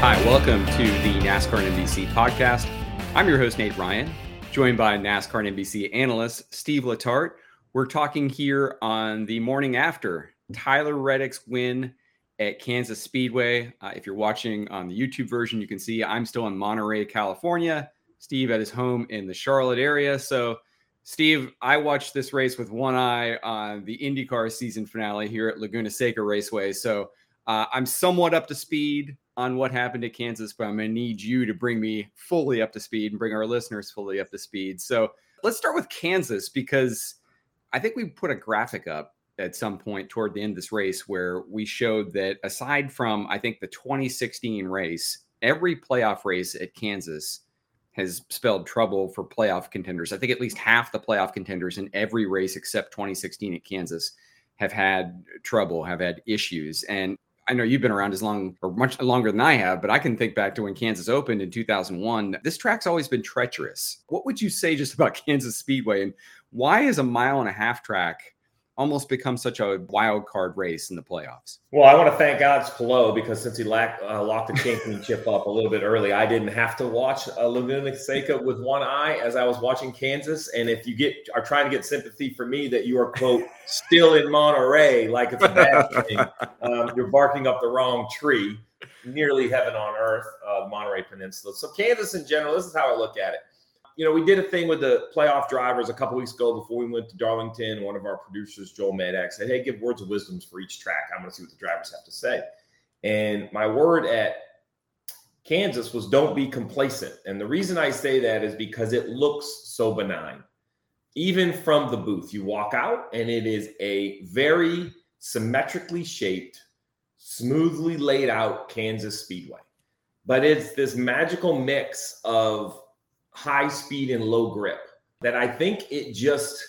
Hi, welcome to the NASCAR NBC podcast. I'm your host, Nate Ryan, joined by NASCAR NBC analyst Steve Letarte. We're talking here on the morning after Tyler Reddick's win at Kansas Speedway. Uh, if you're watching on the YouTube version, you can see I'm still in Monterey, California. Steve at his home in the Charlotte area. So, Steve, I watched this race with one eye on the IndyCar season finale here at Laguna Seca Raceway. So, uh, I'm somewhat up to speed on what happened at Kansas, but I'm going to need you to bring me fully up to speed and bring our listeners fully up to speed. So let's start with Kansas because I think we put a graphic up at some point toward the end of this race where we showed that aside from, I think, the 2016 race, every playoff race at Kansas has spelled trouble for playoff contenders. I think at least half the playoff contenders in every race except 2016 at Kansas have had trouble, have had issues. And I know you've been around as long or much longer than I have, but I can think back to when Kansas opened in 2001. This track's always been treacherous. What would you say just about Kansas Speedway and why is a mile and a half track almost become such a wild card race in the playoffs. Well, I want to thank Alex Palou because since he lacked, uh, locked the championship up a little bit early, I didn't have to watch uh, Laguna Seca with one eye as I was watching Kansas. And if you get are trying to get sympathy for me that you are quote still in Monterey like it's a bad thing, um, you're barking up the wrong tree. Nearly heaven on earth, uh, Monterey Peninsula. So Kansas in general, this is how I look at it you know, we did a thing with the playoff drivers a couple weeks ago before we went to Darlington. One of our producers, Joel Medak, said, Hey, give words of wisdoms for each track. I'm going to see what the drivers have to say. And my word at Kansas was don't be complacent. And the reason I say that is because it looks so benign. Even from the booth, you walk out and it is a very symmetrically shaped, smoothly laid out Kansas Speedway. But it's this magical mix of high speed and low grip that I think it just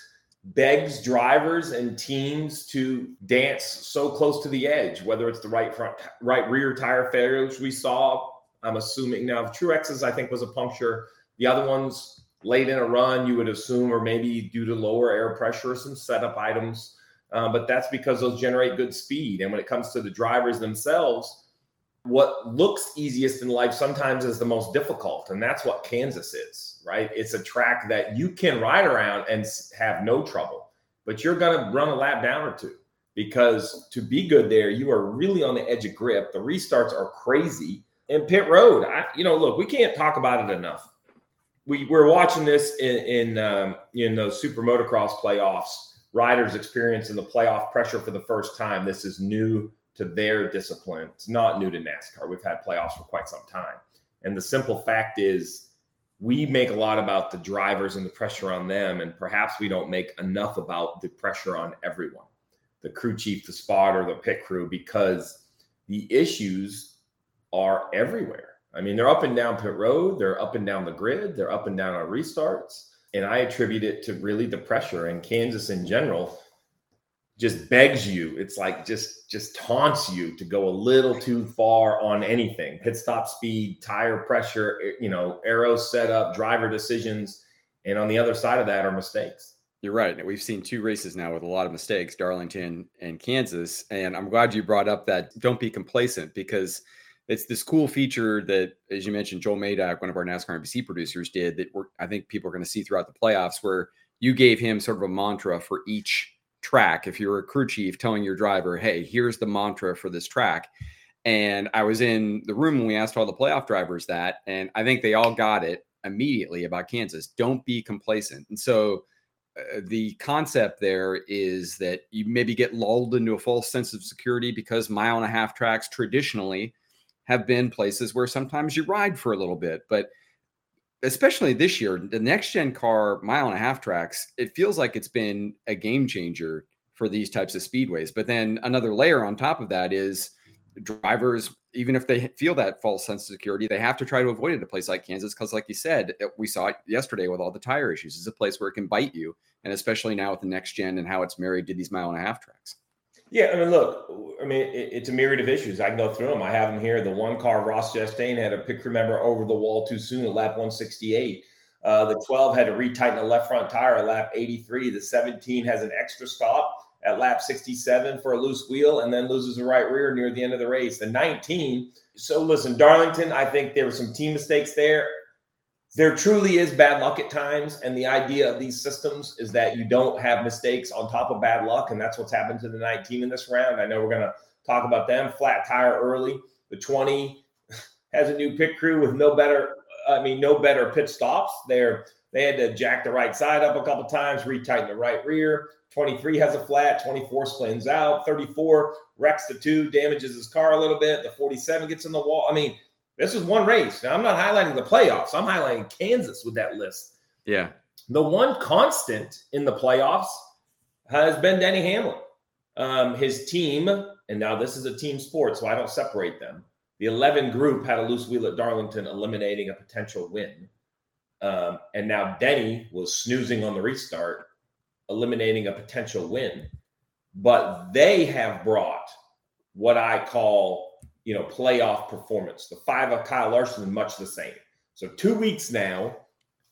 begs drivers and teams to dance so close to the edge, whether it's the right front, right rear tire failures we saw. I'm assuming now Truex's, I think, was a puncture. The other ones late in a run, you would assume, or maybe due to lower air pressure, or some setup items. Uh, but that's because those generate good speed. And when it comes to the drivers themselves, what looks easiest in life sometimes is the most difficult and that's what kansas is right? It's a track that you can ride around and have no trouble but you're going to run a lap down or two because to be good there you are really on the edge of grip. The restarts are crazy. And pit road I, you know look we can't talk about it enough. We, we're watching this in in, um, in those super motocross playoffs. Riders experiencing the playoff pressure for the first time. This is new to their discipline. It's not new to NASCAR. We've had playoffs for quite some time. And the simple fact is, we make a lot about the drivers and the pressure on them, and perhaps we don't make enough about the pressure on everyone the crew chief, the spotter, the pit crew, because the issues are everywhere. I mean, they're up and down pit road, they're up and down the grid, they're up and down on restarts. And I attribute it to really the pressure and Kansas in general just begs you it's like just just taunts you to go a little too far on anything. Pit stop speed tire pressure you know aero setup driver decisions and on the other side of that are mistakes. You're right we've seen two races now with a lot of mistakes darlington and kansas and i'm glad you brought up that don't be complacent because it's this cool feature that as you mentioned joel Medak, one of our nascar nbc producers did that i think people are going to see throughout the playoffs where you gave him sort of a mantra for each track. If you're a crew chief telling your driver, hey, here's the mantra for this track. And I was in the room when we asked all the playoff drivers that, and I think they all got it immediately about Kansas. Don't be complacent. And so uh, the concept there is that you maybe get lulled into a false sense of security because mile and a half tracks traditionally have been places where sometimes you ride for a little bit. But especially this year, the next gen car mile and a half tracks, it feels like it's been a game changer for these types of speedways. But then another layer on top of that is drivers, even if they feel that false sense of security, they have to try to avoid it a place like Kansas because, like you said, uh, we saw it yesterday with all the tire issues. It's a place where it can bite you, and especially now with the next gen and how it's married to these mile and a half tracks. Yeah, I mean, look, I mean, it, it's a myriad of issues. I can go through them. I have them here. The one car, Ross Chastain, had a pick crew member over the wall too soon at lap 168. Uh, the 12 had to retighten the left front tire at lap 83. The 17 has an extra stop at lap 67 for a loose wheel and then loses the right rear near the end of the race. The 19. So listen, Darlington, I think there were some team mistakes there there truly is bad luck at times. And the idea of these systems is that you don't have mistakes on top of bad luck. And that's what's happened to the 19 in this round. I know we're going to talk about them. Flat tire early. The 20 has a new pit crew with no better, I mean, no better pit stops. They're, they had to jack the right side up a couple times, retighten the right rear. 23 has a flat, 24 spins out, 34 wrecks the two, damages his car a little bit. The 47 gets in the wall. I mean, this is one race. Now, I'm not highlighting the playoffs. I'm highlighting Kansas with that list. Yeah. The one constant in the playoffs has been Denny Hamlin. Um, his team, and now this is a team sport, so I don't separate them. The 11 group had a loose wheel at Darlington, eliminating a potential win. Um, and now Denny was snoozing on the restart, eliminating a potential win. But they have brought what I call you know, playoff performance. The five of Kyle Larson much the same. So two weeks now,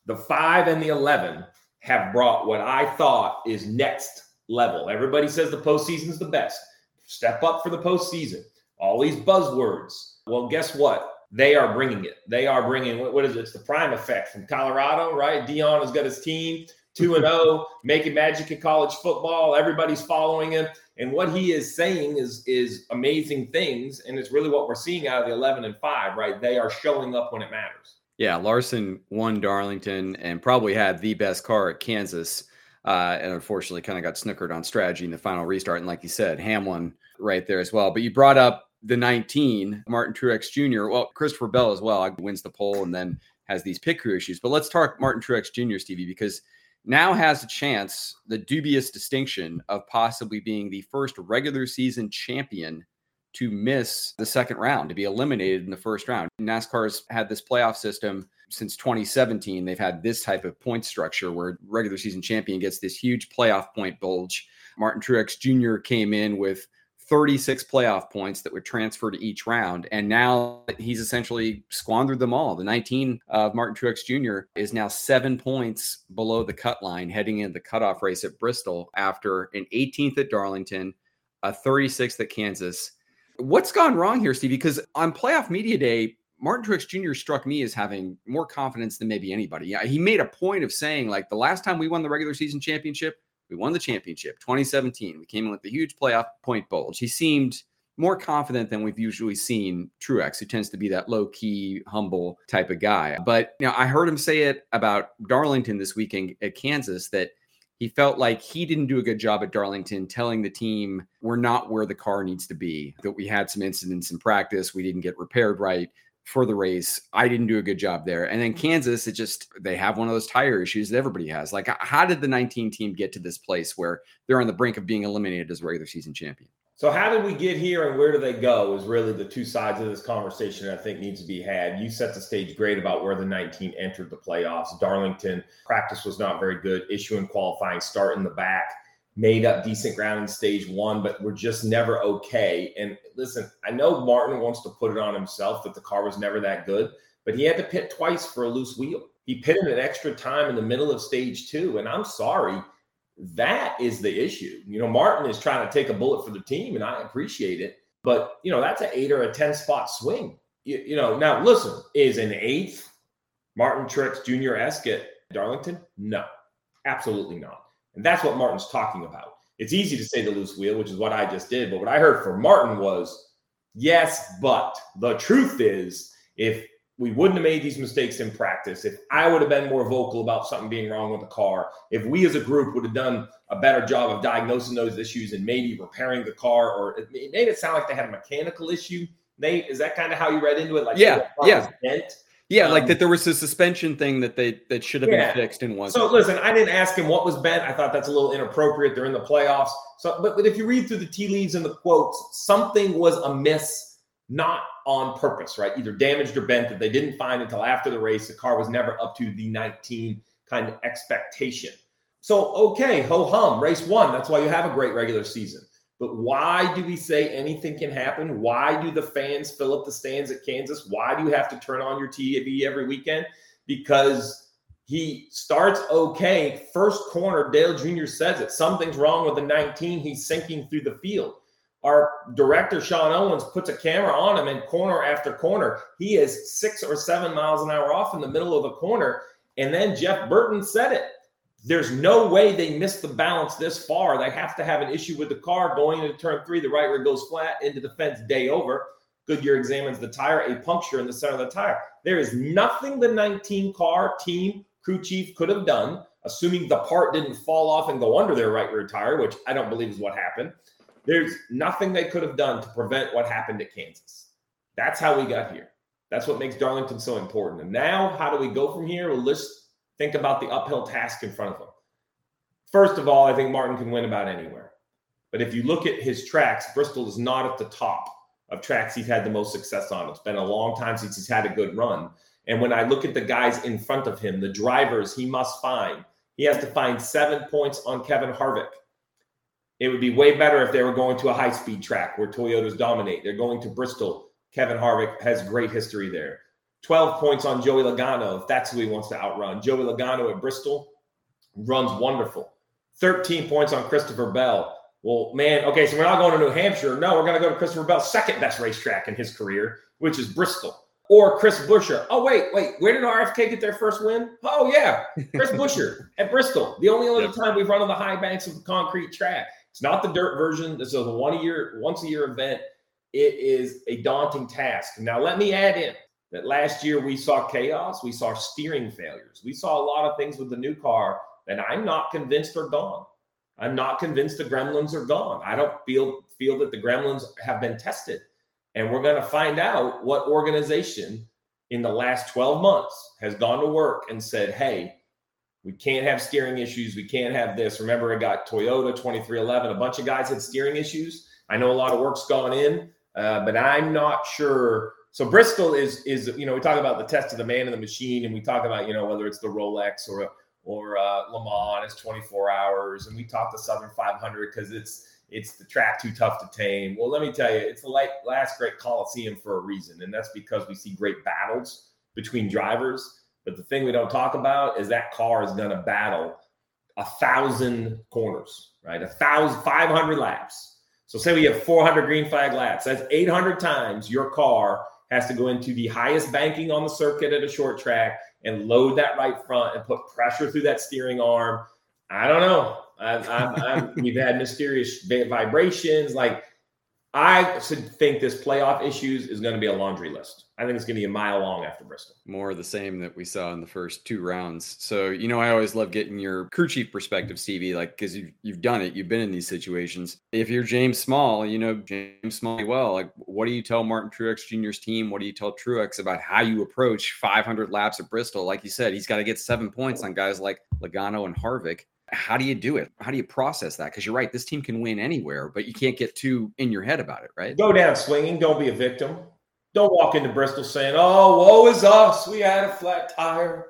the five and the 11 have brought what I thought is next level. Everybody says the postseason is the best. Step up for the postseason. All these buzzwords. Well, guess what? They are bringing it. They are bringing what is it? It's the prime effect from Colorado, right? Deion has got his team two and zero, oh, making magic in college football. Everybody's following him. And what he is saying is is amazing things, and it's really what we're seeing out of the eleven and five. Right, they are showing up when it matters. Yeah, Larson won Darlington and probably had the best car at Kansas, uh, and unfortunately, kind of got snookered on strategy in the final restart. And like you said, Hamlin right there as well. But you brought up the 19, Martin Truex Jr. Well, Christopher Bell as well wins the pole and then has these pit crew issues. But let's talk Martin Truex Jr. Stevie because now has a chance, the dubious distinction of possibly being the first regular season champion to miss the second round, to be eliminated in the first round. NASCAR's had this playoff system since 2017. They've had this type of point structure where regular season champion gets this huge playoff point bulge. Martin Truex Jr. came in with 36 playoff points that would transfer to each round. And now he's essentially squandered them all. The 19 of Martin Truex Jr. is now seven points below the cut line heading into the cutoff race at Bristol after an 18th at Darlington, a 36th at Kansas. What's gone wrong here, Steve? Because on playoff media day, Martin Truex Jr. struck me as having more confidence than maybe anybody. Yeah, he made a point of saying, like, the last time we won the regular season championship, we won the championship 2017. We came in with the huge playoff point bulge. He seemed more confident than we've usually seen Truex, who tends to be that low key, humble type of guy. But you know, I heard him say it about Darlington this weekend at Kansas that he felt like he didn't do a good job at Darlington telling the team we're not where the car needs to be, that we had some incidents in practice, we didn't get repaired right for the race. I didn't do a good job there. And then mm-hmm. Kansas, it just they have one of those tire issues that everybody has. Like, how did the 19 team get to this place where they're on the brink of being eliminated as regular season champion? So, how did we get here and where do they go? Is really the two sides of this conversation I think needs to be had. You set the stage great about where the 19 entered the playoffs. Darlington practice was not very good, issuing qualifying start in the back made up decent ground in stage one, but we're just never okay. And listen, I know Martin wants to put it on himself that the car was never that good, but he had to pit twice for a loose wheel. He pitted an extra time in the middle of stage two. And I'm sorry, that is the issue. You know, Martin is trying to take a bullet for the team, and I appreciate it. But, you know, that's an eight or a 10 spot swing. You, you know, now listen, is an eighth Martin Truex Jr. esque Darlington? No. Absolutely not. And that's what Martin's talking about. It's easy to say the loose wheel, which is what I just did. But what I heard from Martin was, yes, but the truth is, if we wouldn't have made these mistakes in practice, if I would have been more vocal about something being wrong with the car, if we as a group would have done a better job of diagnosing those issues and maybe repairing the car, or it made it sound like they had a mechanical issue. Nate, is that kind of how you read into it? Like, yeah, yeah. Yeah, um, like that there was a suspension thing that they that should have yeah. been fixed and wasn't. So listen, I didn't ask him what was bent. I thought that's a little inappropriate. They're in the playoffs. So but, but if you read through the tea leaves and the quotes, something was amiss, not on purpose, right? Either damaged or bent that they didn't find until after the race. The car was never up to the 19 kind of expectation. So okay, ho hum, race one. That's why you have a great regular season. But why do we say anything can happen? Why do the fans fill up the stands at Kansas? Why do you have to turn on your TV every weekend? Because he starts okay. First corner, Dale Jr. says it. Something's wrong with the 19. He's sinking through the field. Our director, Sean Owens, puts a camera on him in corner after corner. He is six or seven miles an hour off in the middle of the corner. And then Jeff Burton said it. There's no way they missed the balance this far. They have to have an issue with the car going into turn three. The right rear goes flat into the fence, day over. Goodyear examines the tire, a puncture in the center of the tire. There is nothing the 19 car team crew chief could have done, assuming the part didn't fall off and go under their right rear tire, which I don't believe is what happened. There's nothing they could have done to prevent what happened at Kansas. That's how we got here. That's what makes Darlington so important. And now, how do we go from here? Well, let's think about the uphill task in front of him. First of all, I think Martin can win about anywhere. But if you look at his tracks, Bristol is not at the top of tracks he's had the most success on. It's been a long time since he's had a good run. And when I look at the guys in front of him, the drivers he must find, he has to find seven points on Kevin Harvick. It would be way better if they were going to a high speed track where Toyotas dominate. They're going to Bristol. Kevin Harvick has great history there. 12 points on Joey Logano, if that's who he wants to outrun. Joey Logano at Bristol runs wonderful. 13 points on Christopher Bell. Well, man, okay, so we're not going to New Hampshire. No, we're going to go to Christopher Bell's second best racetrack in his career, which is Bristol. Or Chris Buescher. Oh, wait, wait. Where did RFK get their first win? Oh, yeah. Chris Buescher at Bristol. The only other yep. time we've run on the high banks of the concrete track. It's not the dirt version. This is a one a year, once a year event. It is a daunting task. Now, let me add in that last year we saw chaos, we saw steering failures, we saw a lot of things with the new car that I'm not convinced are gone. I'm not convinced the gremlins are gone. I don't feel feel that the gremlins have been tested. And we're going to find out what organization in the last 12 months has gone to work and said, hey, we can't have steering issues. We can't have this. Remember, it got Toyota 2311. A bunch of guys had steering issues. I know a lot of work's gone in, uh, but I'm not sure so Bristol is is you know we talk about the test of the man and the machine, and we talk about you know whether it's the Rolex or or uh, Le Mans, it's 24 hours, and we talk the Southern 500 because it's it's the track too tough to tame. Well, let me tell you, it's the last great Coliseum for a reason, and that's because we see great battles between drivers. But the thing we don't talk about is that car is going to battle a thousand corners, right? A thousand, 500 laps. So say we have 400 green flag laps. That's 800 times your car has to go into the highest banking on the circuit at a short track and load that right front and put pressure through that steering arm. I don't know. i i we've had mysterious vibrations. Like I should think this playoff issues is going to be a laundry list. I think it's going to be a mile long after Bristol. More of the same that we saw in the first two rounds. So, you know, I always love getting your crew chief perspective, Stevie, like, because you've, you've done it, you've been in these situations. If you're James Small, you know James Small well, like, what do you tell Martin Truex Jr.'s team? What do you tell Truex about how you approach 500 laps at Bristol? Like you said, he's got to get seven points on guys like Logano and Harvick how do you do it? How do you process that? Because you're right, this team can win anywhere, but you can't get too in your head about it, right? Go down swinging. Don't be a victim. Don't walk into Bristol saying, "Oh, woe is us. We had a flat tire.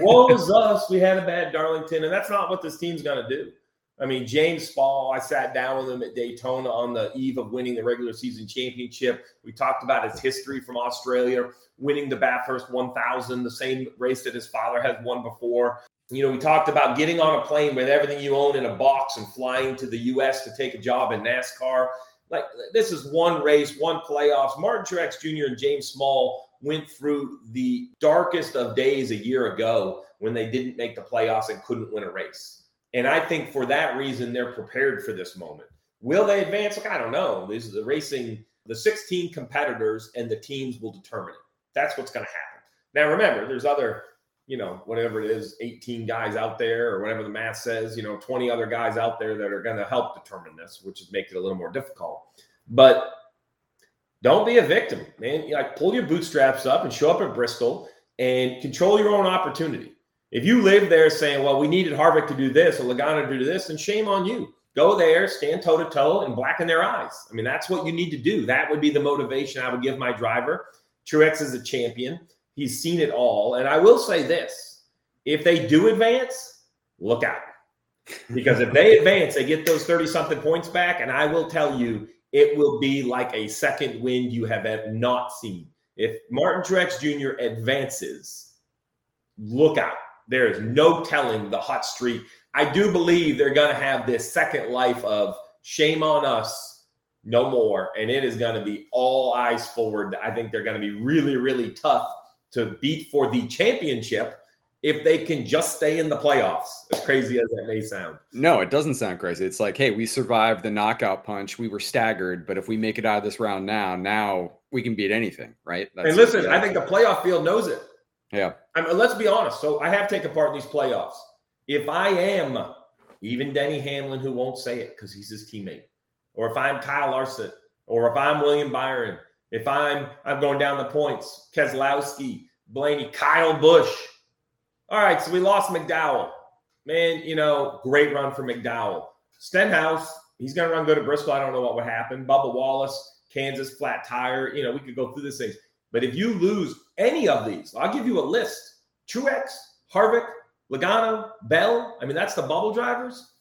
woe is us. We had a bad Darlington." And that's not what this team's going to do. I mean, James Small, I sat down with him at Daytona on the eve of winning the regular season championship. We talked about his history from Australia, winning the Bathurst 1000, the same race that his father has won before you know, we talked about getting on a plane with everything you own in a box and flying to the U.S. to take a job in NASCAR. Like this is one race, one playoffs. Martin Truex Jr. and James Small went through the darkest of days a year ago when they didn't make the playoffs and couldn't win a race. And I think for that reason, they're prepared for this moment. Will they advance? Look, I don't know. This is the racing, the 16 competitors and the teams will determine it. That's what's going to happen. Now, remember, there's other, you know, whatever it is, 18 guys out there or whatever the math says, you know, 20 other guys out there that are going to help determine this, which is make it a little more difficult. But don't be a victim, man. Like pull your bootstraps up and show up at Bristol and control your own opportunity. If you live there saying, well, we needed Harvick to do this or Logano to do this, then shame on you. Go there, stand toe to toe, and blacken their eyes. I mean, that's what you need to do. That would be the motivation I would give my driver. Truex is a champion. He's seen it all. And I will say this if they do advance, look out. Because if they advance, they get those 30 something points back. And I will tell you, it will be like a second wind you have not seen. If Martin Truex Jr. advances, look out. There is no telling the hot streak. I do believe they're going to have this second life of shame on us, no more. And it is going to be all eyes forward. I think they're going to be really, really tough to beat for the championship if they can just stay in the playoffs, as crazy as that may sound. No, it doesn't sound crazy. It's like, hey, we survived the knockout punch. We were staggered, but if we make it out of this round now, now we can beat anything, right? That's and listen, I think the playoff field knows it. Yeah. I mean, let's be honest. So I have taken part in these playoffs. If I am even Denny Hamlin, who won't say it because he's his teammate, or if I'm Kyle Larson, or if I'm William Byron, if I'm I'm going down the points, Keselowski, Blaney, Kyle Busch. All right, so we lost McDowell. Man, you know, great run for McDowell. Stenhouse, he's going to run good at Bristol. I don't know what would happen. Bubba Wallace, Kansas, flat tire. You know, we could go through these things. But if you lose any of these, I'll give you a list. Truex, Harvick, Logano, Bell. I mean, that's the bubble drivers.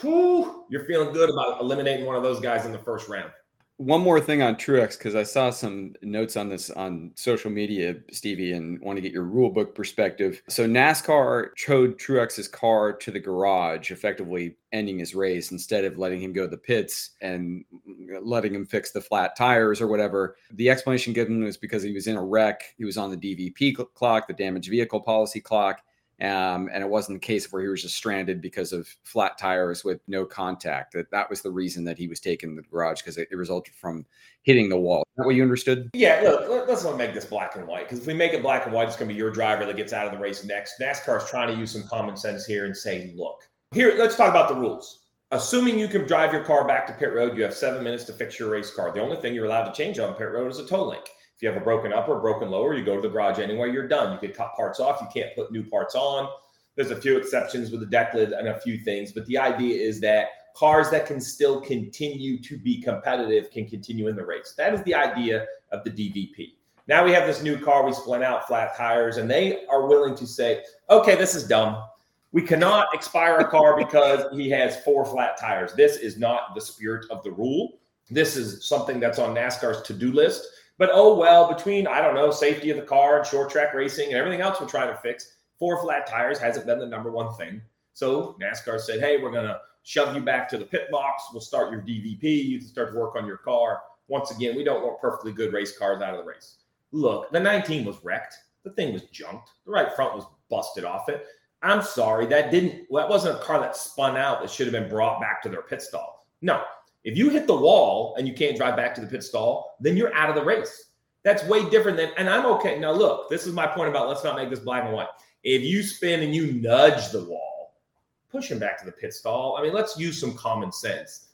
Whew, you're feeling good about eliminating one of those guys in the first round one more thing on Truex because I saw some notes on this on social media, Stevie, and want to get your rule book perspective. So NASCAR towed Truex's car to the garage, effectively ending his race instead of letting him go to the pits and letting him fix the flat tires or whatever. The explanation given was because he was in a wreck. He was on the DVP clock, the damaged vehicle policy clock. Um, and it wasn't the case where he was just stranded because of flat tires with no contact. That that was the reason that he was taken to the garage because it, it, resulted from hitting the wall. Is that what you understood? Yeah. Look, let's not make this black and white because if we make it black and white, it's going to be your driver that gets out of the race next. NASCAR is trying to use some common sense here and say, look, here, let's talk about the rules. Assuming you can drive your car back to pit road, you have seven minutes to fix your race car. The only thing you're allowed to change on pit road is a tow link. If you have a broken upper, broken lower, you go to the garage anyway, you're done. You can cut parts off. You can't put new parts on. There's a few exceptions with the deck lid and a few things, but the idea is that cars that can still continue to be competitive can continue in the race. That is the idea of the DVP. Now we have this new car, we split out flat tires, and they are willing to say, okay, this is dumb. We cannot expire a car because he has four flat tires. This is not the spirit of the rule. This is something that's on NASCAR's to do list. But oh well, between I don't know safety of the car and short track racing and everything else we're trying to fix, four flat tires hasn't been the number one thing. So NASCAR said, "Hey, we're gonna shove you back to the pit box. We'll start your DVP. You can start to work on your car." Once again, we don't want perfectly good race cars out of the race. Look, the 19 was wrecked. The thing was junked. The right front was busted off it. I'm sorry, that didn't. Well, that wasn't a car that spun out that should have been brought back to their pit stall. No, if you hit the wall and you can't drive back to the pit stall, then you're out of the race. That's way different than, and I'm okay. Now, look, this is my point about let's not make this black and white. If you spin and you nudge the wall, push him back to the pit stall. I mean, let's use some common sense.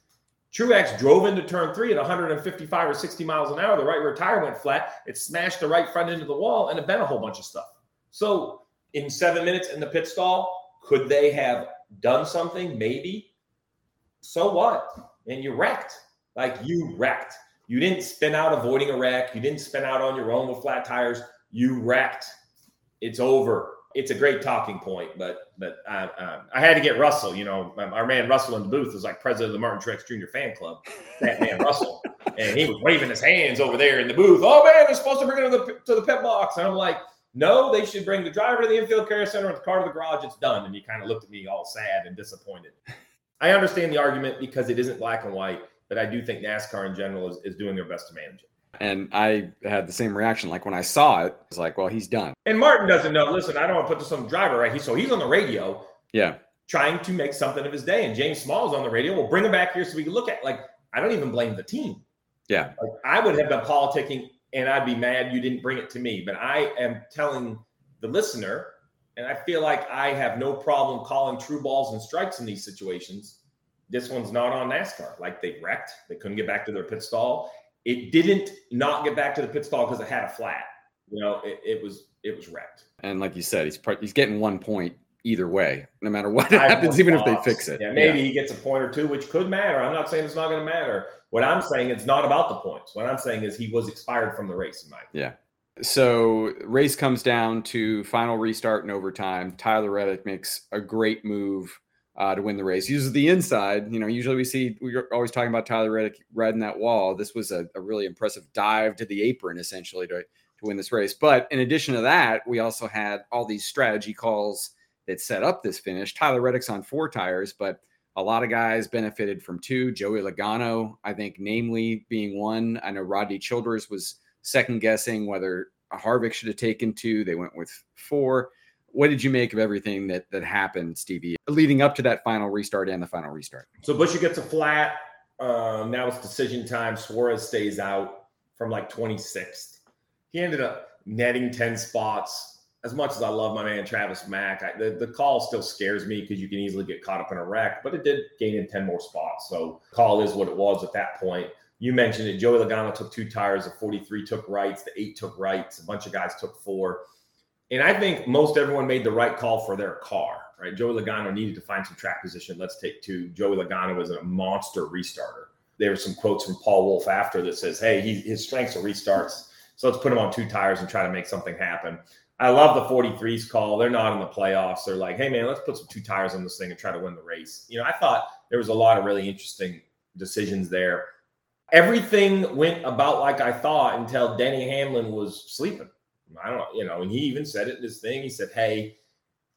Truex drove into turn three at 155 or 60 miles an hour. The right rear tire went flat. It smashed the right front into the wall and it bent a whole bunch of stuff. So, in seven minutes in the pit stall, could they have done something? Maybe. So what? And you wrecked. Like you wrecked. You didn't spin out avoiding a wreck. You didn't spin out on your own with flat tires. You wrecked. It's over. It's a great talking point, but but I, uh, I had to get Russell. You know, our man Russell in the booth is like president of the Martin Truex Jr. fan club. That man Russell, and he was waving his hands over there in the booth. Oh man, they're supposed to bring him to the to the pit box, and I'm like, no, they should bring the driver to the infield care center and the car to the garage. It's done. And he kind of looked at me all sad and disappointed. I understand the argument because it isn't black and white, but I do think NASCAR in general is, is doing their best to manage it. And I had the same reaction. Like when I saw it, I was like, well, he's done. And Martin doesn't know. Listen, I don't want to put this on the driver, right? He, so he's on the radio. Yeah. Trying to make something of his day. And James Small is on the radio. We'll bring him back here so we can look at like I don't even blame the team. Yeah. Like I would have been politicking and I'd be mad you didn't bring it to me. But I am telling the listener, and I feel like I have no problem calling true balls and strikes in these situations. This one's not on NASCAR. Like they wrecked, they couldn't get back to their pit stall. It didn't not get back to the pit stall because it had a flat. You know, it, it was it was wrecked. And like you said, he's he's getting one point either way, no matter what happens, even if they fix it. Yeah, maybe yeah. he gets a point or two, which could matter. I'm not saying it's not going to matter. What I'm saying it's not about the points. What I'm saying is he was expired from the race, in my opinion. Yeah. So race comes down to final restart and overtime. Tyler Reddick makes a great move uh, to win the race. Uses the inside. You know, usually we see we're always talking about Tyler Reddick riding that wall. This was a, a really impressive dive to the apron, essentially, to, to win this race. But in addition to that, we also had all these strategy calls that set up this finish. Tyler Reddick's on four tires, but a lot of guys benefited from two. Joey Logano, I think, namely being one. I know Rodney Childers was second guessing whether Harvick should have taken two. They went with four. What did you make of everything that that happened, Stevie, leading up to that final restart and the final restart? So Buescher gets a flat. Um, now it's decision time. Suarez stays out from like 26th. He ended up netting 10 spots as much as I love my man Travis Mack, I, the, the call still scares me because you can easily get caught up in a wreck, but it did gain in 10 more spots. So call is what it was at that point. You mentioned it. Joey Logano took two tires. The 43 took rights. The eight took rights. A bunch of guys took four. And I think most everyone made the right call for their car, right? Joey Logano needed to find some track position. Let's take two. Joey Logano was a monster restarter. There were some quotes from Paul Wolfe after that says, hey, he, his strengths are restarts. So let's put him on two tires and try to make something happen. I love the 43s call. They're not in the playoffs. They're like, hey, man, let's put some two tires on this thing and try to win the race. You know, I thought there was a lot of really interesting decisions there. Everything went about like I thought until Denny Hamlin was sleeping. I don't you know, and he even said it in his thing. He said, hey,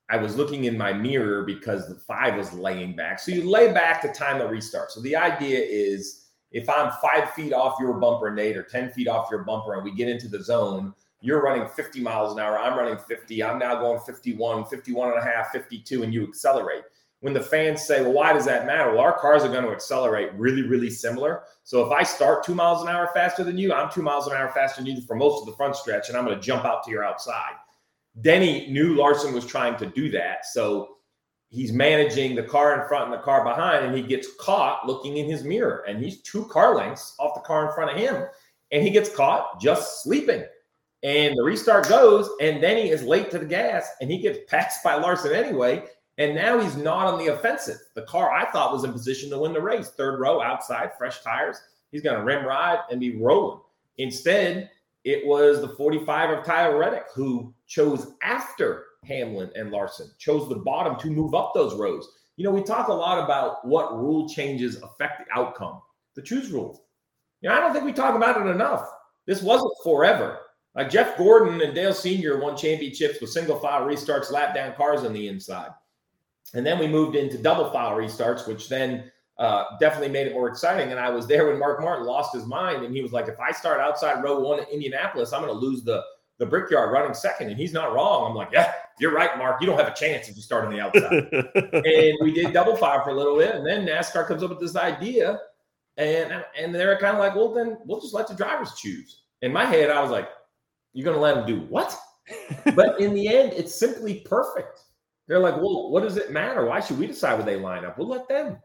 I was looking in my mirror because the five was laying back. So you lay back to time the restart. So the idea is if I'm five feet off your bumper, Nate, or 10 feet off your bumper, and we get into the zone – you're running 50 miles an hour. I'm running 50. I'm now going 51, 51 and a half, 52, and you accelerate. When the fans say, well, why does that matter? Well, our cars are going to accelerate really, really similar. So if I start two miles an hour faster than you, I'm two miles an hour faster than you for most of the front stretch, and I'm going to jump out to your outside. Denny knew Larson was trying to do that. So he's managing the car in front and the car behind, and he gets caught looking in his mirror. And he's two car lengths off the car in front of him. And he gets caught just sleeping. And the restart goes, and Denny is late to the gas and he gets passed by Larson anyway. And now he's not on the offensive. The car I thought was in position to win the race. Third row outside, fresh tires. He's going to rim ride and be rolling. Instead, it was the 45 of Tyler Reddick who chose after Hamlin and Larson, chose the bottom to move up those rows. You know, we talk a lot about what rule changes affect the outcome. The choose rule. You know, I don't think we talk about it enough. This wasn't forever. Like Jeff Gordon and Dale Sr. won championships with single file restarts, lap down cars on the inside. And then we moved into double file restarts, which then uh, definitely made it more exciting. And I was there when Mark Martin lost his mind, and he was like, "If I start outside row one in Indianapolis, I'm going to lose the the Brickyard running second. And he's not wrong. I'm like, "Yeah, you're right, Mark. You don't have a chance if you start on the outside." and we did double file for a little bit, and then NASCAR comes up with this idea, and and they're kind of like, "Well, then we'll just let the drivers choose." In my head, I was like, you're going to let them do what? but in the end, it's simply perfect. They're like, well, what does it matter? Why should we decide where they line up? We'll let them.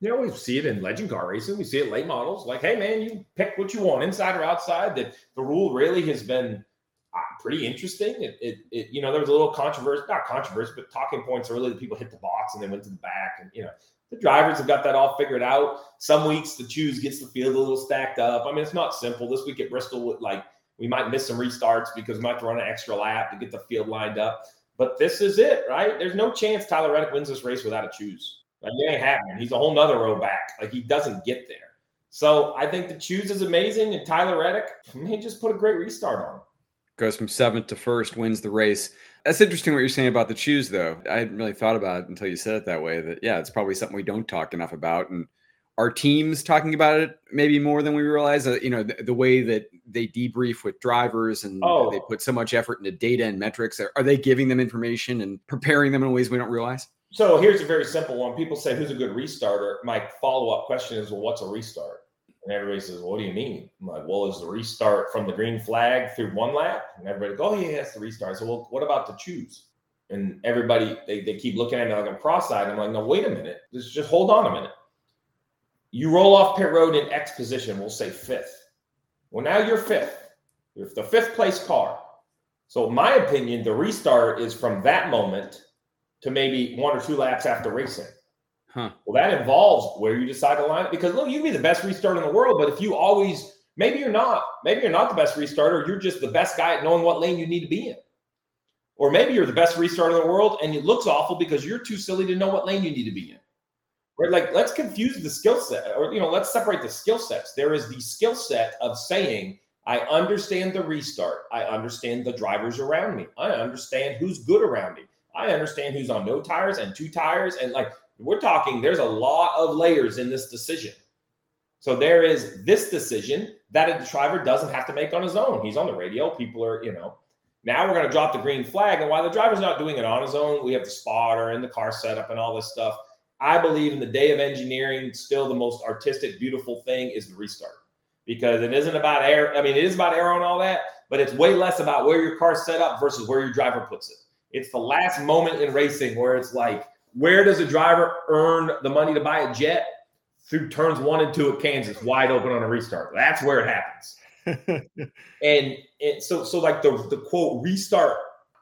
You know, we see it in legend car racing. We see it late models. Like, hey, man, you pick what you want, inside or outside. That the rule really has been uh, pretty interesting. It, it, it, you know, there was a little controversy, not controversy, but talking points early that people hit the box and they went to the back. And, you know, the drivers have got that all figured out. Some weeks the choose gets the field a little stacked up. I mean, it's not simple. This week at Bristol, like we might miss some restarts because we might have to run an extra lap to get the field lined up. But this is it, right? There's no chance Tyler Reddick wins this race without a choose. Like it ain't happening. He's a whole nother row back. Like he doesn't get there. So I think the choose is amazing, and Tyler Reddick may just put a great restart on. Goes from seventh to first, wins the race. That's interesting what you're saying about the choose, though. I hadn't really thought about it until you said it that way. That yeah, it's probably something we don't talk enough about, and our teams talking about it maybe more than we realize? Uh, you know, the, the, way that they debrief with drivers and oh. they put so much effort into data and metrics. Are, are they giving them information and preparing them in ways we don't realize? So here's a very simple one. People say, "Who's a good restarter?" My follow up question is, "Well, what's a restart?" And everybody says, well, "What do you mean?" I'm like, "Well, is the restart from the green flag through one lap?" And everybody goes, "Oh, yeah, it's the restart." So, well, what about the choose? And everybody they, they keep looking at me like I'm cross-eyed. I'm like, "No, wait a minute. Just just hold on a minute." You roll off pit road in X position, we'll say fifth. Well, now you're fifth. You're the fifth place car. So, in my opinion, the restart is from that moment to maybe one or two laps after racing. Huh. Well, that involves where you decide to line up because look, you can be the best restart in the world, but if you always maybe you're not, maybe you're not the best restarter, you're just the best guy at knowing what lane you need to be in. Or maybe you're the best restarter in the world and it looks awful because you're too silly to know what lane you need to be in. Right? Like, let's confuse the skill set, or you know, let's separate the skill sets. There is the skill set of saying, I understand the restart. I understand the drivers around me. I understand who's good around me. I understand who's on no tires and two tires. And like we're talking, there's a lot of layers in this decision. So there is this decision that a driver doesn't have to make on his own. He's on the radio. People are, you know, now we're going to drop the green flag. And while the driver's not doing it on his own, we have the spotter and the car setup and all this stuff. I believe in the day of engineering, still the most artistic, beautiful thing is the restart because it isn't about air. I mean, it is about air and all that, but it's way less about where your car's set up versus where your driver puts it. It's the last moment in racing where it's like, where does a driver earn the money to buy a jet? Through turns one and two at Kansas, wide open on a restart. That's where it happens. and, and so, so like the, the quote restart,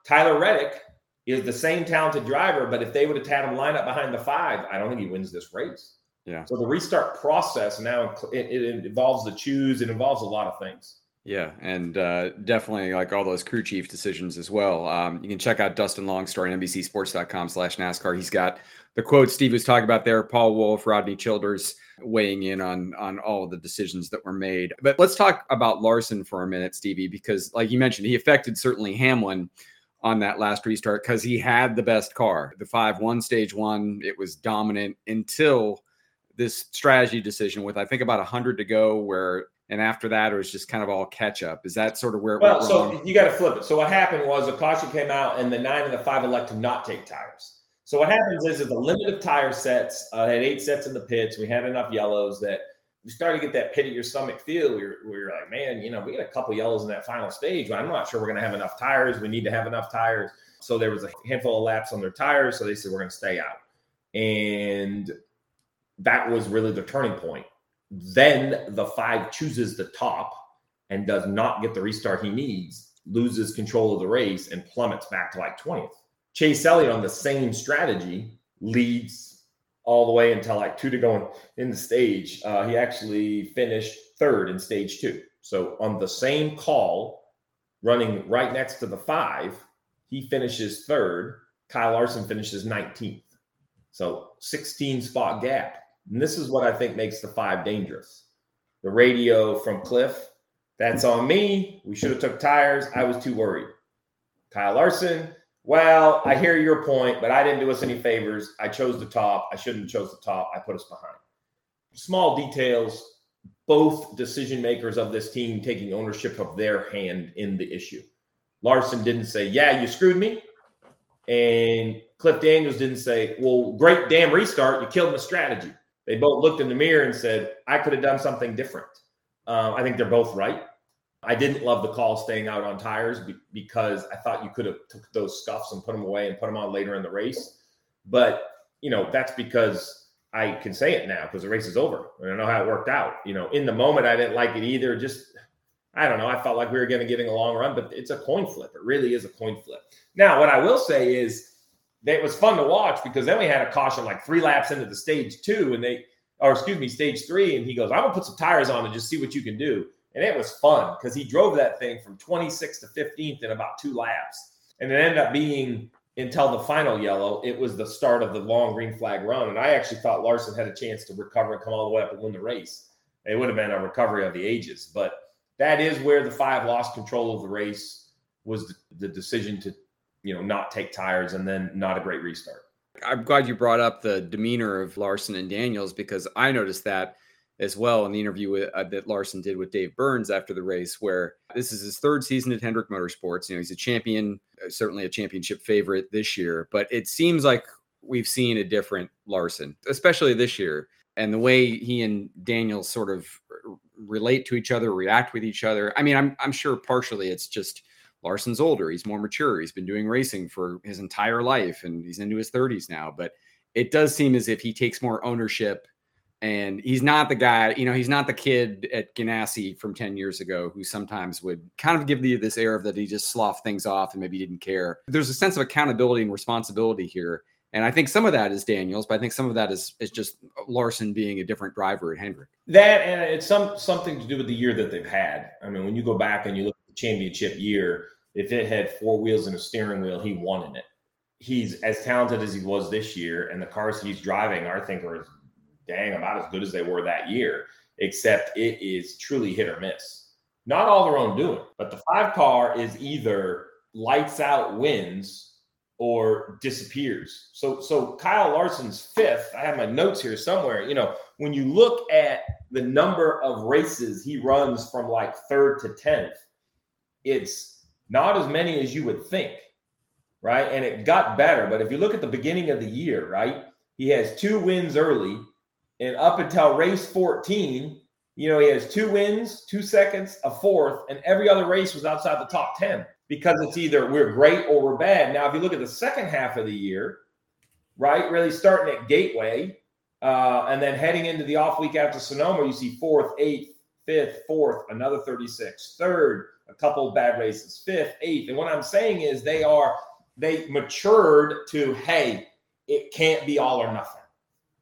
Tyler Reddick is the same talented driver, but if they would have had him line up behind the five, I don't think he wins this race. Yeah. So the restart process now it, it involves the choose. It involves a lot of things. Yeah, and uh, definitely like all those crew chief decisions as well. Um, you can check out Dustin Long's story on NBCSports.com slash NASCAR. He's got the quote Steve was talking about there, Paul Wolfe, Rodney Childers weighing in on on all of the decisions that were made. But let's talk about Larson for a minute, Stevie, because like you mentioned, he affected certainly Hamlin on that last restart because he had the best car. The 5 1 stage one, it was dominant until this strategy decision with I think about 100 to go where and after that it was just kind of all catch up. Is that sort of where? Well, so wrong? you got to flip it. So what happened was a caution came out, and the nine and the five elect to not take tires. So what happens is, is the limit of tire sets uh, had eight sets in the pits. We had enough yellows that you start to get that pit of your stomach feel. We were, we were like, man, you know, we got a couple yellows in that final stage, but I'm not sure we're going to have enough tires. We need to have enough tires. So there was a handful of laps on their tires. So they said we're going to stay out, and that was really the turning point. Then the five chooses the top and does not get the restart he needs, loses control of the race, and plummets back to like 20th. Chase Elliott on the same strategy leads all the way until like two to go in, the stage. Uh, he actually finished third in stage two. So on the same call, running right next to the five, he finishes third. Kyle Larson finishes 19th. So 16 spot gap. And this is what I think makes the five dangerous. The radio from Cliff, that's on me. We should have took tires. I was too worried. Kyle Larson, well, I hear your point, but I didn't do us any favors. I chose the top. I shouldn't have chose the top. I put us behind. Small details, both decision makers of this team taking ownership of their hand in the issue. Larson didn't say, Yeah, you screwed me. And Cliff Daniels didn't say, Well, great damn restart. You killed my strategy. They both looked in the mirror and said, I could have done something different. Um, I think they're both right. I didn't love the call staying out on tires be- because I thought you could have took those scuffs and put them away and put them on later in the race. But you know that's because I can say it now because the race is over and I know how it worked out. You know, in the moment I didn't like it either. Just I don't know. I felt like we were going to getting a long run, but it's a coin flip. It really is a coin flip. Now, what I will say is that it was fun to watch because then we had a caution like three laps into the stage two, and they, or excuse me, stage three, and he goes, "I'm gonna put some tires on and just see what you can do." And it was fun because he drove that thing from 26th to 15th in about two laps, and it ended up being until the final yellow. It was the start of the long green flag run, and I actually thought Larson had a chance to recover and come all the way up and win the race. It would have been a recovery of the ages, but that is where the five lost control of the race was the, the decision to you know not take tires and then not a great restart. I'm glad you brought up the demeanor of Larson and Daniels because I noticed that as well in the interview with, uh, that Larson did with Dave Burns after the race, where this is his third season at Hendrick Motorsports. You know, he's a champion, uh, certainly a championship favorite this year, but it seems like we've seen a different Larson, especially this year. And the way he and Daniel sort of relate to each other, react with each other. I mean, I'm, I'm sure partially it's just Larson's older, he's more mature, he's been doing racing for his entire life, and he's into his 30s now. But it does seem as if he takes more ownership and he's not the guy, you know, he's not the kid at Ganassi from 10 years ago who sometimes would kind of give you this air of that he just sloughed things off and maybe didn't care. There's a sense of accountability and responsibility here. And I think some of that is Daniels, but I think some of that is is just Larson being a different driver at Hendrick. That and it's some something to do with the year that they've had. I mean, when you go back and you look at the championship year, if it had four wheels and a steering wheel, he won in it. He's as talented as he was this year, and the cars he's driving, I think, are dang about as good as they were that year, except it is truly hit or miss. Not all their own doing, but the five car is either lights out wins or disappears. So so Kyle Larson's fifth, I have my notes here somewhere. You know, when you look at the number of races he runs from like third to 10th, it's not as many as you would think, right? And it got better. But if you look at the beginning of the year, right, he has two wins early and up until race 14, you know, he has two wins, two seconds, a fourth, and every other race was outside the top 10 because it's either we're great or we're bad. Now, if you look at the second half of the year, right, really starting at Gateway uh, and then heading into the off week after Sonoma, you see fourth, eighth, fifth, fourth, another 36, third, a couple bad races, fifth, eighth. And what I'm saying is they are, they matured to, hey, it can't be all or nothing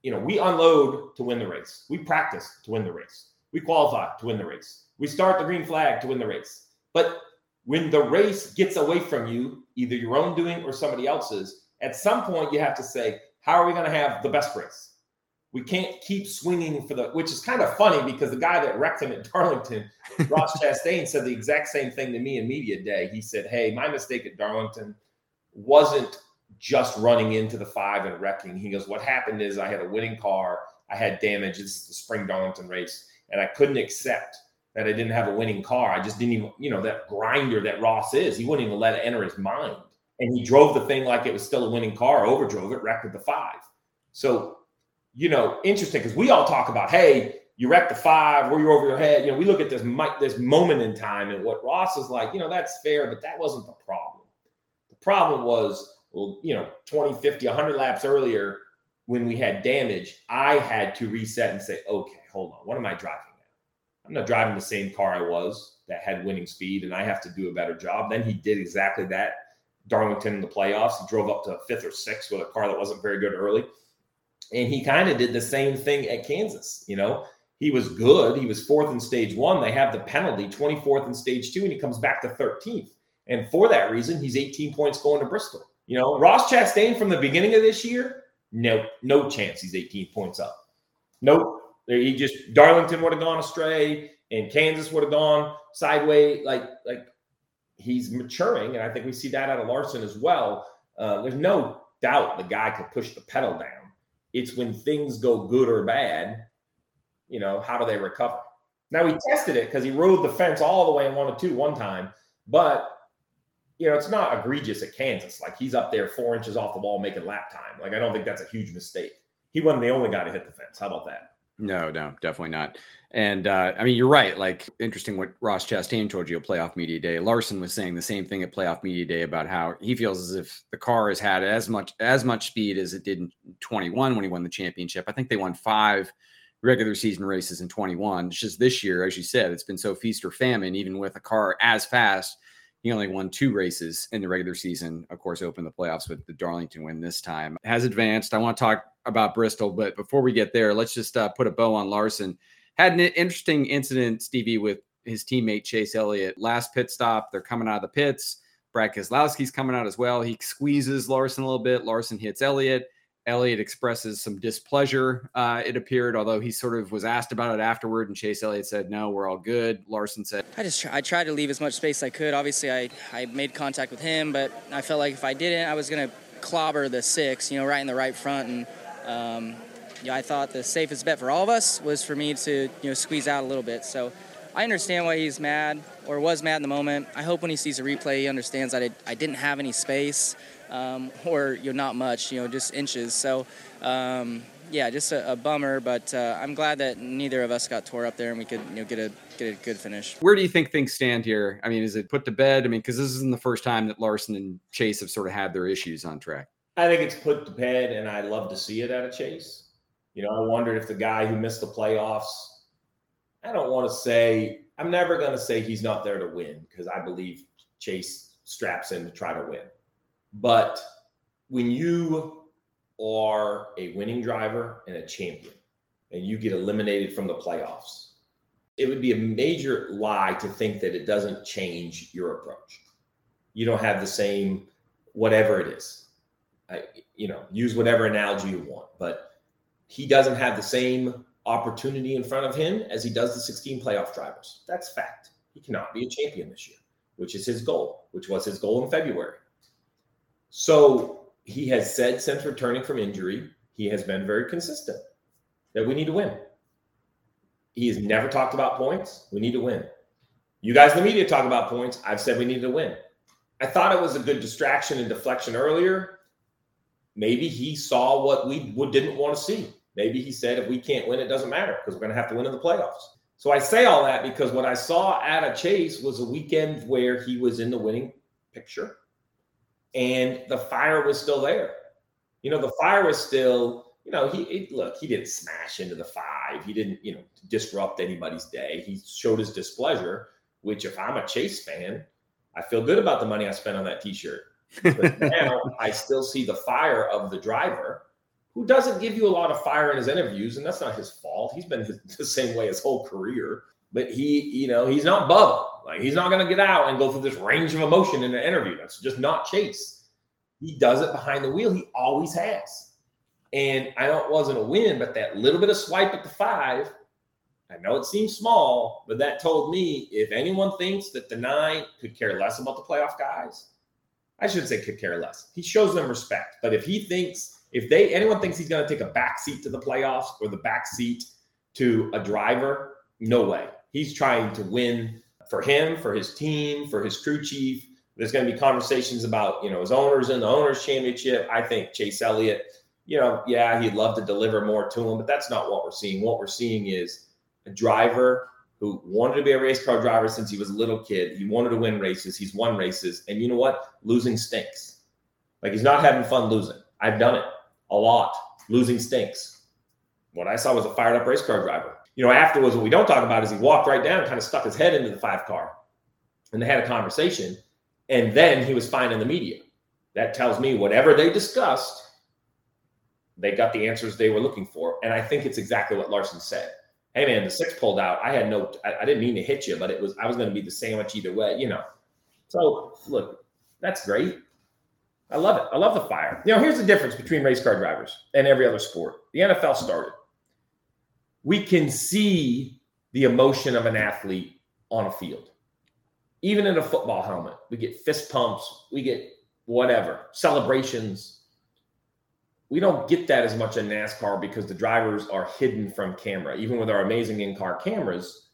you know, we unload to win the race. We practice to win the race. We qualify to win the race. We start the green flag to win the race. But when the race gets away from you, either your own doing or somebody else's, at some point you have to say, how are we going to have the best race? We can't keep swinging for the, which is kind of funny because the guy that wrecked him at Darlington, Ross Chastain, said the exact same thing to me in media day. He said, Hey, my mistake at Darlington wasn't just running into the five and wrecking. He goes, What happened is I had a winning car, I had damage. This is the spring Darlington race, and I couldn't accept that I didn't have a winning car. I just didn't even, you know, that grinder that Ross is, he wouldn't even let it enter his mind. And he drove the thing like it was still a winning car, overdrove it, wrecked the five. So, you know, interesting because we all talk about, hey, you wrecked the five, were you're over your head? You know, we look at this this moment in time and what Ross is like, you know, that's fair, but that wasn't the problem. The problem was well, you know, 20, 50, 100 laps earlier when we had damage, I had to reset and say, okay, hold on, what am I driving now? I'm not driving the same car I was that had winning speed, and I have to do a better job. Then he did exactly that. Darlington in the playoffs, he drove up to fifth or sixth with a car that wasn't very good early. And he kind of did the same thing at Kansas. You know, he was good. He was fourth in stage one. They have the penalty, 24th in stage two, and he comes back to 13th. And for that reason, he's 18 points going to Bristol. You know, Ross Chastain from the beginning of this year, no, no chance he's 18 points up. Nope. He just Darlington would have gone astray and Kansas would have gone sideways. Like, like he's maturing, and I think we see that out of Larson as well. Uh, there's no doubt the guy could push the pedal down. It's when things go good or bad, you know, how do they recover? Now he tested it because he rode the fence all the way in one or two one time, but you know, it's not egregious at Kansas. Like he's up there four inches off the wall making lap time. Like I don't think that's a huge mistake. He wasn't the only guy to hit the fence. How about that? No, no, definitely not. And uh, I mean, you're right. Like interesting what Ross Chastain told you at playoff media day. Larson was saying the same thing at playoff media day about how he feels as if the car has had as much as much speed as it did in 21 when he won the championship. I think they won five regular season races in 21. It's just this year, as you said, it's been so feast or famine, even with a car as fast he only won two races in the regular season. Of course, opened the playoffs with the Darlington win this time. Has advanced. I want to talk about Bristol, but before we get there, let's just uh, put a bow on Larson. Had an interesting incident, Stevie, with his teammate Chase Elliott. Last pit stop, they're coming out of the pits. Brad Keselowski's coming out as well. He squeezes Larson a little bit. Larson hits Elliott. Elliott expresses some displeasure, uh, it appeared, although he sort of was asked about it afterward, and Chase Elliott said, No, we're all good. Larson said, I just try, I tried to leave as much space as I could. Obviously, I, I made contact with him, but I felt like if I didn't, I was going to clobber the six, you know, right in the right front. And um, I thought the safest bet for all of us was for me to you know squeeze out a little bit. So I understand why he's mad or was mad in the moment. I hope when he sees a replay, he understands that I, I didn't have any space um, or you know not much, you know, just inches. So. Um, yeah, just a, a bummer, but uh, I'm glad that neither of us got tore up there and we could you know get a get a good finish. Where do you think things stand here? I mean, is it put to bed? I mean, because this isn't the first time that Larson and Chase have sort of had their issues on track. I think it's put to bed, and I love to see it at a Chase. You know, I wondered if the guy who missed the playoffs. I don't want to say I'm never going to say he's not there to win because I believe Chase straps in to try to win. But when you are a winning driver and a champion, and you get eliminated from the playoffs, it would be a major lie to think that it doesn't change your approach. You don't have the same whatever it is. I, you know, use whatever analogy you want, but he doesn't have the same opportunity in front of him as he does the 16 playoff drivers. That's fact. He cannot be a champion this year, which is his goal, which was his goal in February. So he has said since returning from injury, he has been very consistent that we need to win. He has never talked about points. We need to win. You guys in the media talk about points. I've said we need to win. I thought it was a good distraction and deflection earlier. Maybe he saw what we didn't want to see. Maybe he said, if we can't win, it doesn't matter because we're going to have to win in the playoffs. So I say all that because what I saw at a Chase was a weekend where he was in the winning picture and the fire was still there. You know, the fire was still, you know, he it, look, he didn't smash into the five. He didn't, you know, disrupt anybody's day. He showed his displeasure, which if I'm a Chase fan, I feel good about the money I spent on that t-shirt. But now I still see the fire of the driver who doesn't give you a lot of fire in his interviews, and that's not his fault. He's been the same way his whole career. But he, you know, he's not Bubba. Like he's not going to get out and go through this range of emotion in an interview. That's just not Chase. He does it behind the wheel. He always has. And I know it wasn't a win, but that little bit of swipe at the five, I know it seems small, but that told me if anyone thinks that the nine could care less about the playoff guys, I shouldn't say could care less. He shows them respect. But if he thinks, if they anyone thinks he's going to take a back seat to the playoffs or the back seat to a driver, no way. He's trying to win for him, for his team, for his crew chief. There's going to be conversations about, you know, his owners in the owners championship. I think Chase Elliott, you know, yeah, he'd love to deliver more to him, but that's not what we're seeing. What we're seeing is a driver who wanted to be a race car driver since he was a little kid. He wanted to win races. He's won races. And you know what? Losing stinks. Like he's not having fun losing. I've done it a lot. Losing stinks. What I saw was a fired up race car driver you know, afterwards, what we don't talk about is he walked right down, kind of stuck his head into the five car, and they had a conversation, and then he was fine in the media. That tells me whatever they discussed, they got the answers they were looking for, and I think it's exactly what Larson said. Hey man, the six pulled out. I had no, I, I didn't mean to hit you, but it was I was going to be the sandwich either way, you know. So look, that's great. I love it. I love the fire. You know, here's the difference between race car drivers and every other sport. The NFL started we can see the emotion of an athlete on a field. Even in a football helmet, we get fist pumps, we get whatever, celebrations. We don't get that as much in NASCAR because the drivers are hidden from camera. Even with our amazing in car cameras,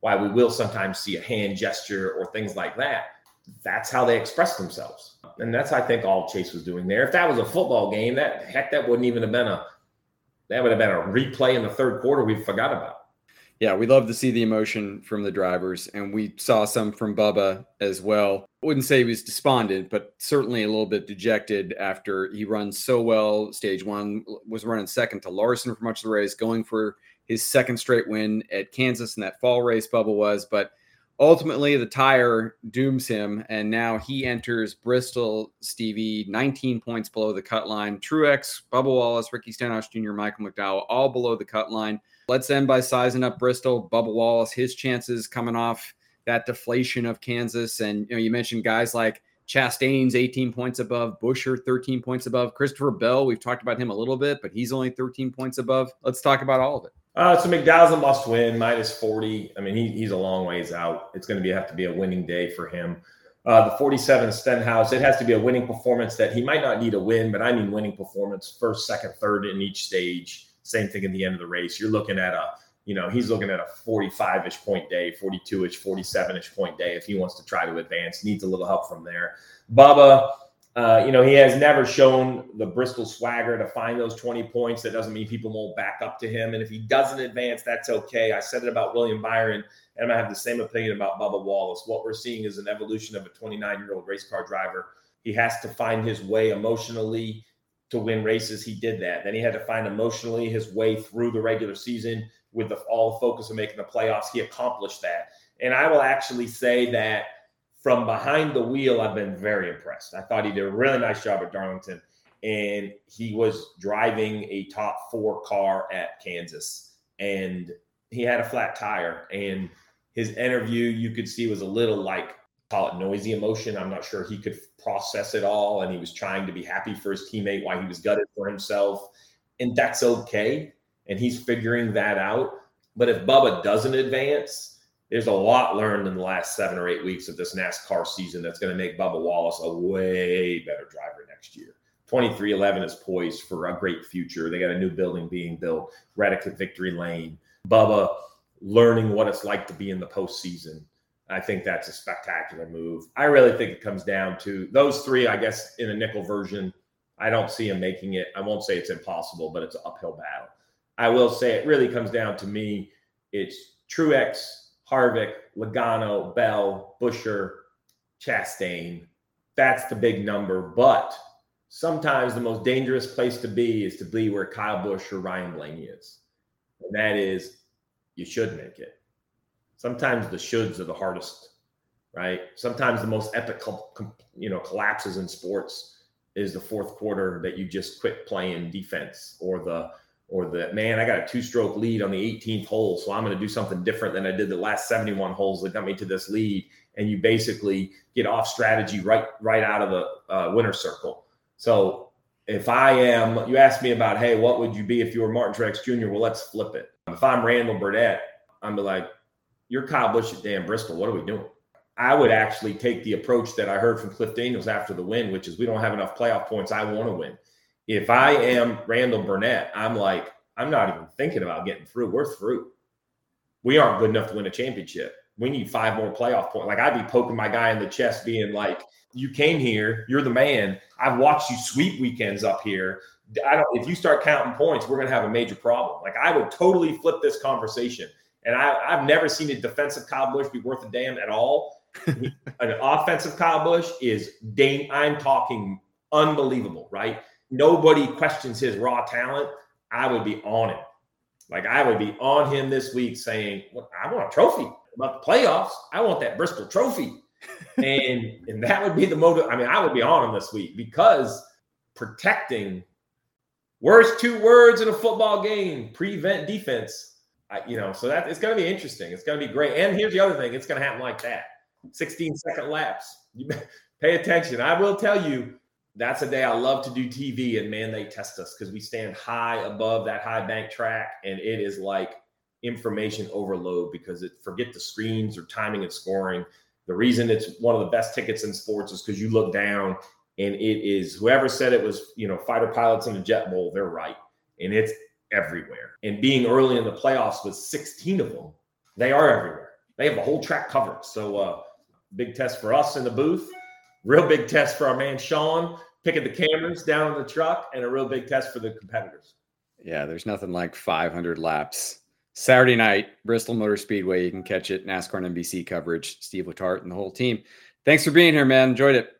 why we will sometimes see a hand gesture or things like that. That's how they express themselves. And that's, I think, all Chase was doing there. If that was a football game, that heck, that wouldn't even have been a that would have been a replay in the third quarter we forgot about. Yeah, we love to see the emotion from the drivers, and we saw some from Bubba as well. Wouldn't say he was despondent, but certainly a little bit dejected after he runs so well. Stage one was running second to Larson for much of the race, going for his second straight win at Kansas in that fall race. Bubba was, but ultimately the tire dooms him and now he enters bristol stevie 19 points below the cut line. Truex bubba wallace ricky stenhouse jr michael mcdowell all below the cut line. Let's end by sizing up bristol. Bubba wallace his chances coming off that deflation of kansas. And you know you mentioned guys like Chastain's 18 points above, Buescher 13 points above, Christopher Bell. We've talked about him a little bit, but he's only 13 points above. Let's talk about all of it. Uh, so McDowell's a must win, minus 40. I mean, he, he's a long ways out. It's going to be have to be a winning day for him. Uh, the 47 Stenhouse, it has to be a winning performance that he might not need a win, but I mean winning performance first, second, third in each stage. Same thing at the end of the race. You're looking at a, you know, he's looking at a 45 ish point day, 42 ish, 47 ish point day if he wants to try to advance. Needs a little help from there. Bubba, uh, you know, he has never shown the Bristol swagger to find those 20 points. That doesn't mean people won't back up to him. And if he doesn't advance, that's okay. I said it about William Byron, and I have the same opinion about Bubba Wallace. What we're seeing is an evolution of a 29 year old race car driver. He has to find his way emotionally to win races. He did that. Then he had to find emotionally his way through the regular season with the, all the focus of making the playoffs. He accomplished that. And I will actually say that from behind the wheel, I've been very impressed. I thought he did a really nice job at Darlington, and he was driving a top four car at Kansas, and he had a flat tire. And his interview, you could see, was a little like call it noisy emotion. I'm not sure he could process it all, and he was trying to be happy for his teammate while he was gutted for himself, and that's okay. And he's figuring that out. But if Bubba doesn't advance, there's a lot learned in the last seven or eight weeks of this NASCAR season that's going to make Bubba Wallace a way better driver next year. 23XI is poised for a great future. They got a new building being built, Reddick at Victory Lane. Bubba learning what it's like to be in the postseason. I think that's a spectacular move. I really think it comes down to those three, I guess, in a nickel version. I don't see him making it. I won't say it's impossible, but it's an uphill battle. I will say it really comes down to me. It's Truex, Harvick, Logano, Bell, Buescher, Chastain. That's the big number. But sometimes the most dangerous place to be is to be where Kyle Busch or Ryan Blaney is. And that is you should make it. Sometimes the shoulds are the hardest, right? Sometimes the most epic, you know, collapses in sports is the fourth quarter that you just quit playing defense or the or that man, I got a two stroke lead on the 18th hole, so I'm going to do something different than I did the last 71 holes that got me to this lead. And you basically get off strategy right right out of the uh, winner circle. So if I am, you asked me about, hey, what would you be if you were Martin Truex Jr.? Well, let's flip it. If I'm Randall Burnett, I'm like, you're Kyle Busch at Dan Bristol. What are we doing? I would actually take the approach that I heard from Cliff Daniels after the win, which is we don't have enough playoff points. I want to win if I am Randall Burnett, I'm like, I'm not even thinking about getting through. We're through. We aren't good enough to win a championship. We need five more playoff points. Like I'd be poking my guy in the chest, being like, "You came here. You're the man. I've watched you sweep weekends up here. I don't. If you start counting points, we're gonna have a major problem." Like I would totally flip this conversation. And I, I've never seen a defensive Kyle be worth a damn at all. An offensive Kyle Busch is dang. I'm talking unbelievable, right? Nobody questions his raw talent, I would be on him. Like I would be on him this week saying, well, I want a trophy about the playoffs. I want that Bristol trophy. and and that would be the motive. I mean, I would be on him this week because protecting worst two words in a football game, prevent defense. I, you know, so that it's going to be interesting. It's going to be great. And here's the other thing: it's going to happen like that. 16 second laps. You pay attention. I will tell you, that's a day I love to do TV. And man, they test us because we stand high above that high bank track, and it is like information overload because it forget the screens or timing and scoring. The reason it's one of the best tickets in sports is because you look down and it is whoever said it was, you know, fighter pilots in a jet bowl, they're right. And it's everywhere. And being early in the playoffs with 16 of them, they are everywhere. They have the whole track covered. So uh big test for us in the booth. Real big test for our man Sean picking the cameras down in the truck, and a real big test for the competitors. Yeah, there's nothing like 500 laps. Saturday night, Bristol Motor Speedway. You can catch it. NASCAR and NBC coverage. Steve Letarte and the whole team. Thanks for being here, man. Enjoyed it.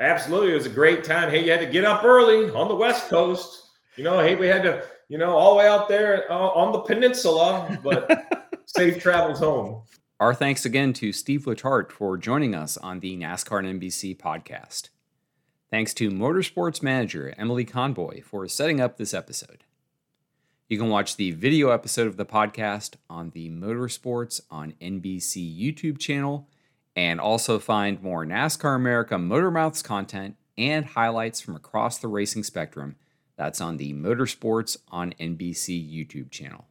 Absolutely, it was a great time. Hey, you had to get up early on the West Coast. You know, hey, we had to, you know, all the way out there uh, on the peninsula, but safe travels home. Our thanks again to Steve Letarte for joining us on the NASCAR and NBC podcast. Thanks to Motorsports Manager Emily Conboy for setting up this episode. You can watch the video episode of the podcast on the Motorsports on NBC YouTube channel and also find more NASCAR America Motormouths content and highlights from across the racing spectrum. That's on the Motorsports on NBC YouTube channel.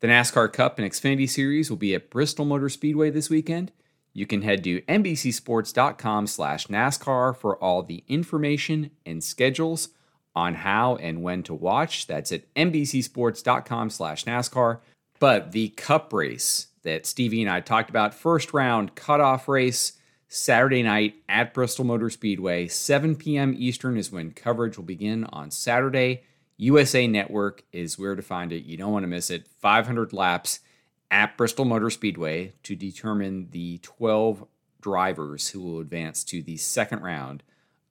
The NASCAR Cup and Xfinity Series will be at Bristol Motor Speedway this weekend. You can head to NBCSports.com slash NASCAR for all the information and schedules on how and when to watch. That's at NBCSports.com slash NASCAR. But the cup race that Stevie and I talked about, first round cutoff race, Saturday night at Bristol Motor Speedway, 7 p.m. Eastern is when coverage will begin on Saturday. USA Network is where to find it. You don't want to miss it. 500 laps at Bristol Motor Speedway to determine the 12 drivers who will advance to the second round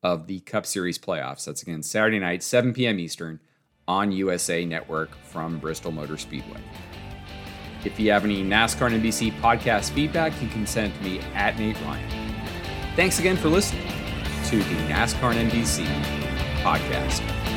of the Cup Series playoffs. That's again Saturday night, 7 p.m. Eastern on USA Network from Bristol Motor Speedway. If you have any NASCAR and NBC podcast feedback, you can send to me at Nate Ryan. Thanks again for listening to the NASCAR and NBC podcast.